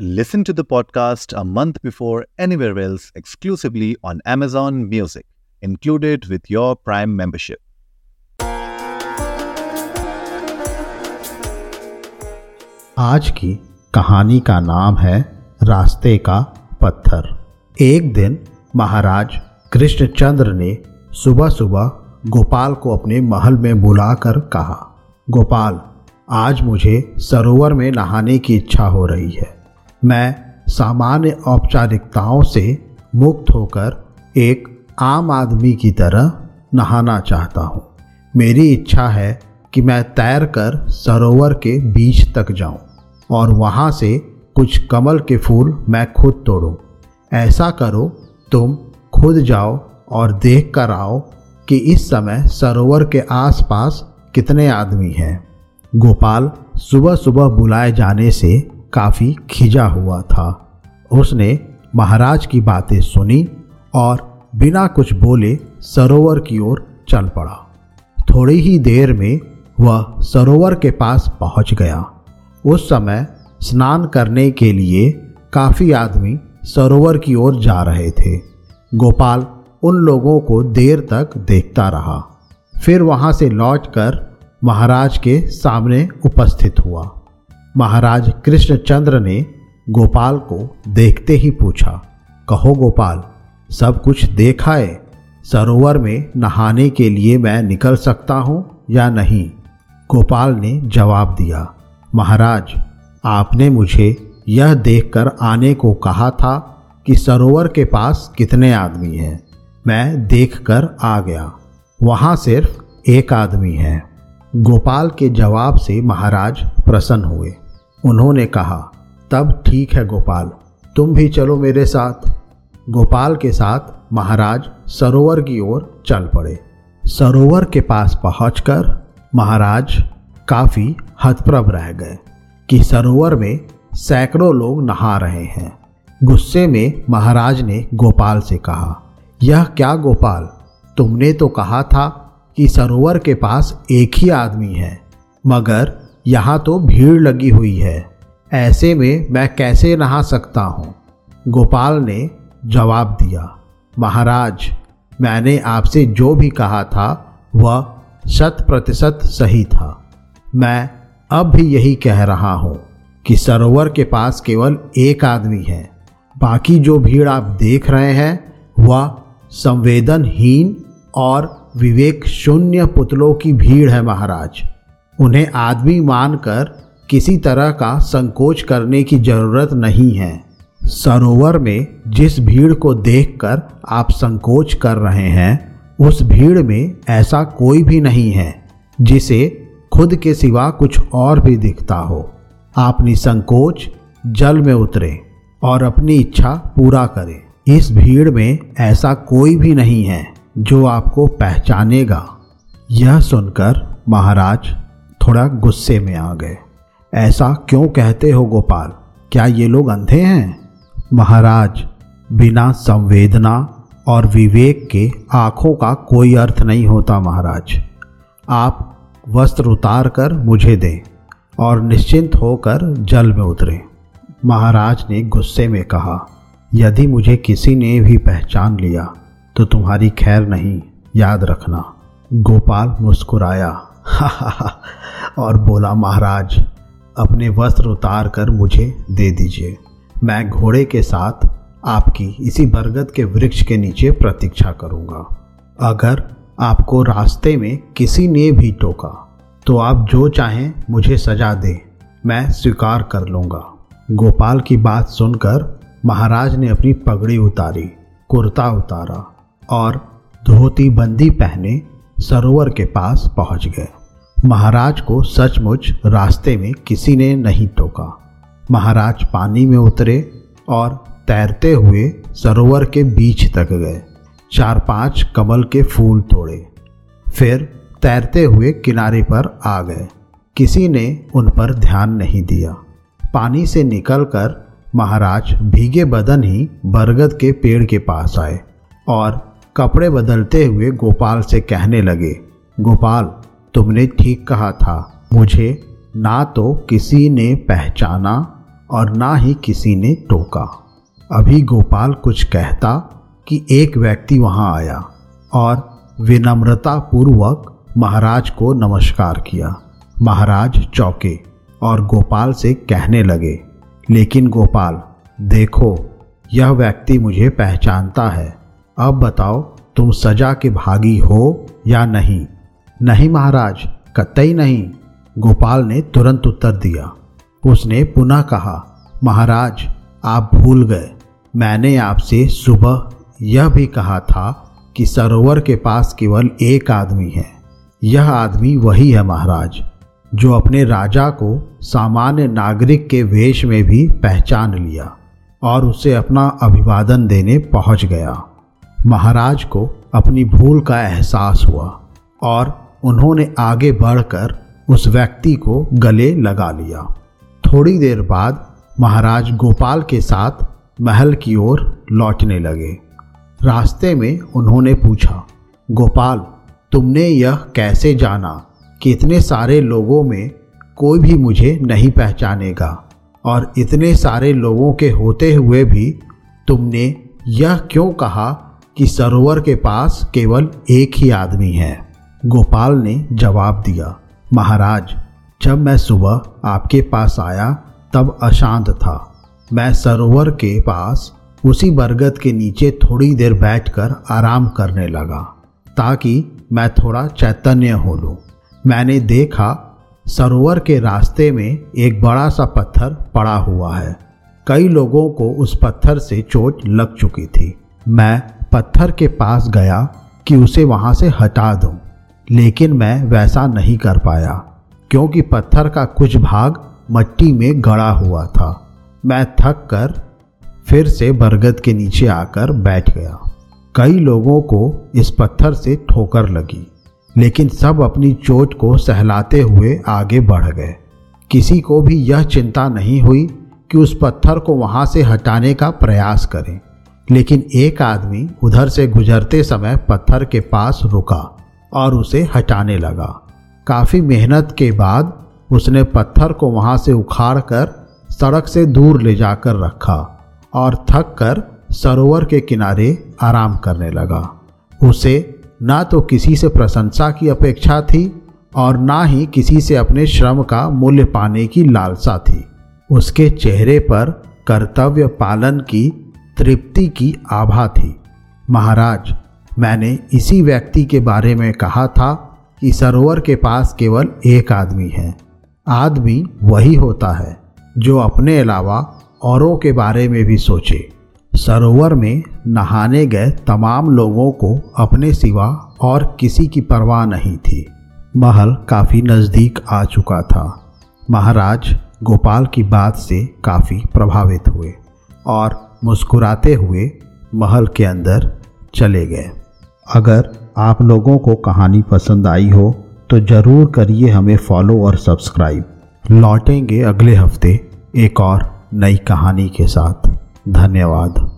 Listen to the podcast a month before anywhere else exclusively on Amazon Music, included with your Prime membership. आज की कहानी का नाम है रास्ते का पत्थर एक दिन महाराज कृष्णचंद्र ने सुबह सुबह गोपाल को अपने महल में बुलाकर कहा गोपाल आज मुझे सरोवर में नहाने की इच्छा हो रही है मैं सामान्य औपचारिकताओं से मुक्त होकर एक आम आदमी की तरह नहाना चाहता हूँ। मेरी इच्छा है कि मैं तैर कर सरोवर के बीच तक जाऊँ और वहाँ से कुछ कमल के फूल मैं खुद तोड़ूँ। ऐसा करो, तुम खुद जाओ और देख कर आओ कि इस समय सरोवर के आसपास कितने आदमी हैं। गोपाल सुबह सुबह बुलाए जाने से काफ़ी खिजा हुआ था। उसने महाराज की बातें सुनी और बिना कुछ बोले सरोवर की ओर चल पड़ा। थोड़ी ही देर में वह सरोवर के पास पहुँच गया। उस समय स्नान करने के लिए काफ़ी आदमी सरोवर की ओर जा रहे थे। गोपाल उन लोगों को देर तक देखता रहा। फिर वहाँ से लौटकर महाराज के सामने उपस्थित हुआ। महाराज कृष्णचंद्र ने गोपाल को देखते ही पूछा, कहो गोपाल, सब कुछ देखा है? सरोवर में नहाने के लिए मैं निकल सकता हूँ या नहीं? गोपाल ने जवाब दिया, महाराज, आपने मुझे यह देखकर आने को कहा था कि सरोवर के पास कितने आदमी हैं। मैं देखकर आ गया, वहाँ सिर्फ़ एक आदमी है। गोपाल के जवाब से महाराज प्रसन्न हुए। उन्होंने कहा, तब ठीक है गोपाल, तुम भी चलो मेरे साथ। गोपाल के साथ महाराज सरोवर की ओर चल पड़े। सरोवर के पास पहुंचकर महाराज काफ़ी हतप्रभ रह गए कि सरोवर में सैकड़ों लोग नहा रहे हैं। गुस्से में महाराज ने गोपाल से कहा, यह क्या गोपाल? तुमने तो कहा था कि सरोवर के पास एक ही आदमी है, मगर यहाँ तो भीड़ लगी हुई है। ऐसे में मैं कैसे नहा सकता हूँ? गोपाल ने जवाब दिया, महाराज, मैंने आपसे जो भी कहा था, वह शत प्रतिशत सही था। मैं अब भी यही कह रहा हूँ कि सरोवर के पास केवल एक आदमी है। बाकी जो भीड़ आप देख रहे हैं, वह संवेदनहीन और विवेक शून्य पुतलों की भीड़ है, महाराज। उन्हें आदमी मानकर किसी तरह का संकोच करने की ज़रूरत नहीं है। सरोवर में जिस भीड़ को देखकर आप संकोच कर रहे हैं, उस भीड़ में ऐसा कोई भी नहीं है, जिसे खुद के सिवा कुछ और भी दिखता हो। आप निसंकोच जल में उतरे और अपनी इच्छा पूरा करें। इस भीड़ में ऐसा कोई भी नहीं है जो आपको पहचानेगा। यह सुनकर महाराज थोड़ा गुस्से में आ गए। ऐसा क्यों कहते हो गोपाल? क्या ये लोग अंधे हैं? महाराज, बिना संवेदना और विवेक के आँखों का कोई अर्थ नहीं होता महाराज। आप वस्त्र उतार कर मुझे दें और निश्चिंत होकर जल में उतरे। महाराज ने गुस्से में कहा, यदि मुझे किसी ने भी पहचान लिया तो तुम्हारी खैर नहीं, याद रखना। गोपाल मुस्कुराया। और बोला, महाराज, अपने वस्त्र उतार कर मुझे दे दीजिए। मैं घोड़े के साथ आपकी इसी बरगद के वृक्ष के नीचे प्रतीक्षा करूँगा। अगर आपको रास्ते में किसी ने भी टोका तो आप जो चाहें मुझे सजा दें, मैं स्वीकार कर लूँगा। गोपाल की बात सुनकर महाराज ने अपनी पगड़ी उतारी, कुर्ता उतारा और धोती बंदी पहने सरोवर के पास पहुँच गए। महाराज को सचमुच रास्ते में किसी ने नहीं टोका। महाराज पानी में उतरे और तैरते हुए सरोवर के बीच तक गए। चार पाँच कमल के फूल तोड़े। फिर तैरते हुए किनारे पर आ गए। किसी ने उन पर ध्यान नहीं दिया। पानी से निकलकर महाराज भीगे बदन ही बरगद के पेड़ के पास आए और कपड़े बदलते हुए गोपाल से कहने लगे, गोपाल तुमने ठीक कहा था। मुझे ना तो किसी ने पहचाना और ना ही किसी ने टोका। अभी गोपाल कुछ कहता कि एक व्यक्ति वहाँ आया और विनम्रता पूर्वक महाराज को नमस्कार किया। महाराज चौके और गोपाल से कहने लगे, लेकिन गोपाल, देखो, यह व्यक्ति मुझे पहचानता है। अब बताओ, तुम सजा के भागी हो या नहीं? नहीं महाराज, कतई नहीं। गोपाल ने तुरंत उत्तर दिया। उसने पुनः कहा, महाराज, आप भूल गए। मैंने आपसे सुबह यह भी कहा था कि सरोवर के पास केवल एक आदमी है। यह आदमी वही है महाराज, जो अपने राजा को सामान्य नागरिक के वेश में भी पहचान लिया और उसे अपना अभिवादन देने पहुँच गया। महाराज को अपनी भूल का एहसास हुआ और उन्होंने आगे बढ़कर उस व्यक्ति को गले लगा लिया। थोड़ी देर बाद महाराज गोपाल के साथ महल की ओर लौटने लगे। रास्ते में उन्होंने पूछा, गोपाल, तुमने यह कैसे जाना? कि इतने सारे लोगों में कोई भी मुझे नहीं पहचानेगा, और इतने सारे लोगों के होते हुए भी तुमने यह क्यों कहा कि सरोवर के पास केवल एक ही आदमी है? गोपाल ने जवाब दिया महाराज जब मैं सुबह आपके पास आया तब अशांत था। मैं सरोवर के पास उसी बरगद के नीचे थोड़ी देर बैठकर आराम करने लगा ताकि मैं थोड़ा चैतन्य हो लूँ। मैंने देखा सरोवर के रास्ते में एक बड़ा सा पत्थर पड़ा हुआ है। कई लोगों को उस पत्थर से चोट लग चुकी थी। मैं पत्थर के पास गया कि उसे वहाँ से हटा दूँ, लेकिन मैं वैसा नहीं कर पाया, क्योंकि पत्थर का कुछ भाग मट्टी में गड़ा हुआ था। मैं थक कर फिर से बरगद के नीचे आकर बैठ गया। कई लोगों को इस पत्थर से ठोकर लगी, लेकिन सब अपनी चोट को सहलाते हुए आगे बढ़ गए। किसी को भी यह चिंता नहीं हुई कि उस पत्थर को वहाँ से हटाने का प्रयास करें, लेकिन एक आदमी उधर से गुजरते समय पत्थर के पास रुका। और उसे हटाने लगा। काफ़ी मेहनत के बाद उसने पत्थर को वहाँ से उखाड़ कर सड़क से दूर ले जाकर रखा और थक कर सरोवर के किनारे आराम करने लगा। उसे ना तो किसी से प्रशंसा की अपेक्षा थी और ना ही किसी से अपने श्रम का मूल्य पाने की लालसा थी। उसके चेहरे पर कर्तव्य पालन की, तृप्ति की आभा थी। महाराज मैंने इसी व्यक्ति के बारे में कहा था कि सरोवर के पास केवल एक आदमी है। आदमी वही होता है, जो अपने अलावा औरों के बारे में भी सोचे। सरोवर में नहाने गए तमाम लोगों को अपने सिवा और किसी की परवाह नहीं थी। महल काफ़ी नज़दीक आ चुका था। महाराज गोपाल की बात से काफ़ी प्रभावित हुए और मुस्कुराते हुए महल के अंदर चले गए। अगर आप लोगों को कहानी पसंद आई हो तो ज़रूर करिए हमें फॉलो और सब्सक्राइब लौटेंगे अगले हफ़्ते एक और नई कहानी के साथ. धन्यवाद.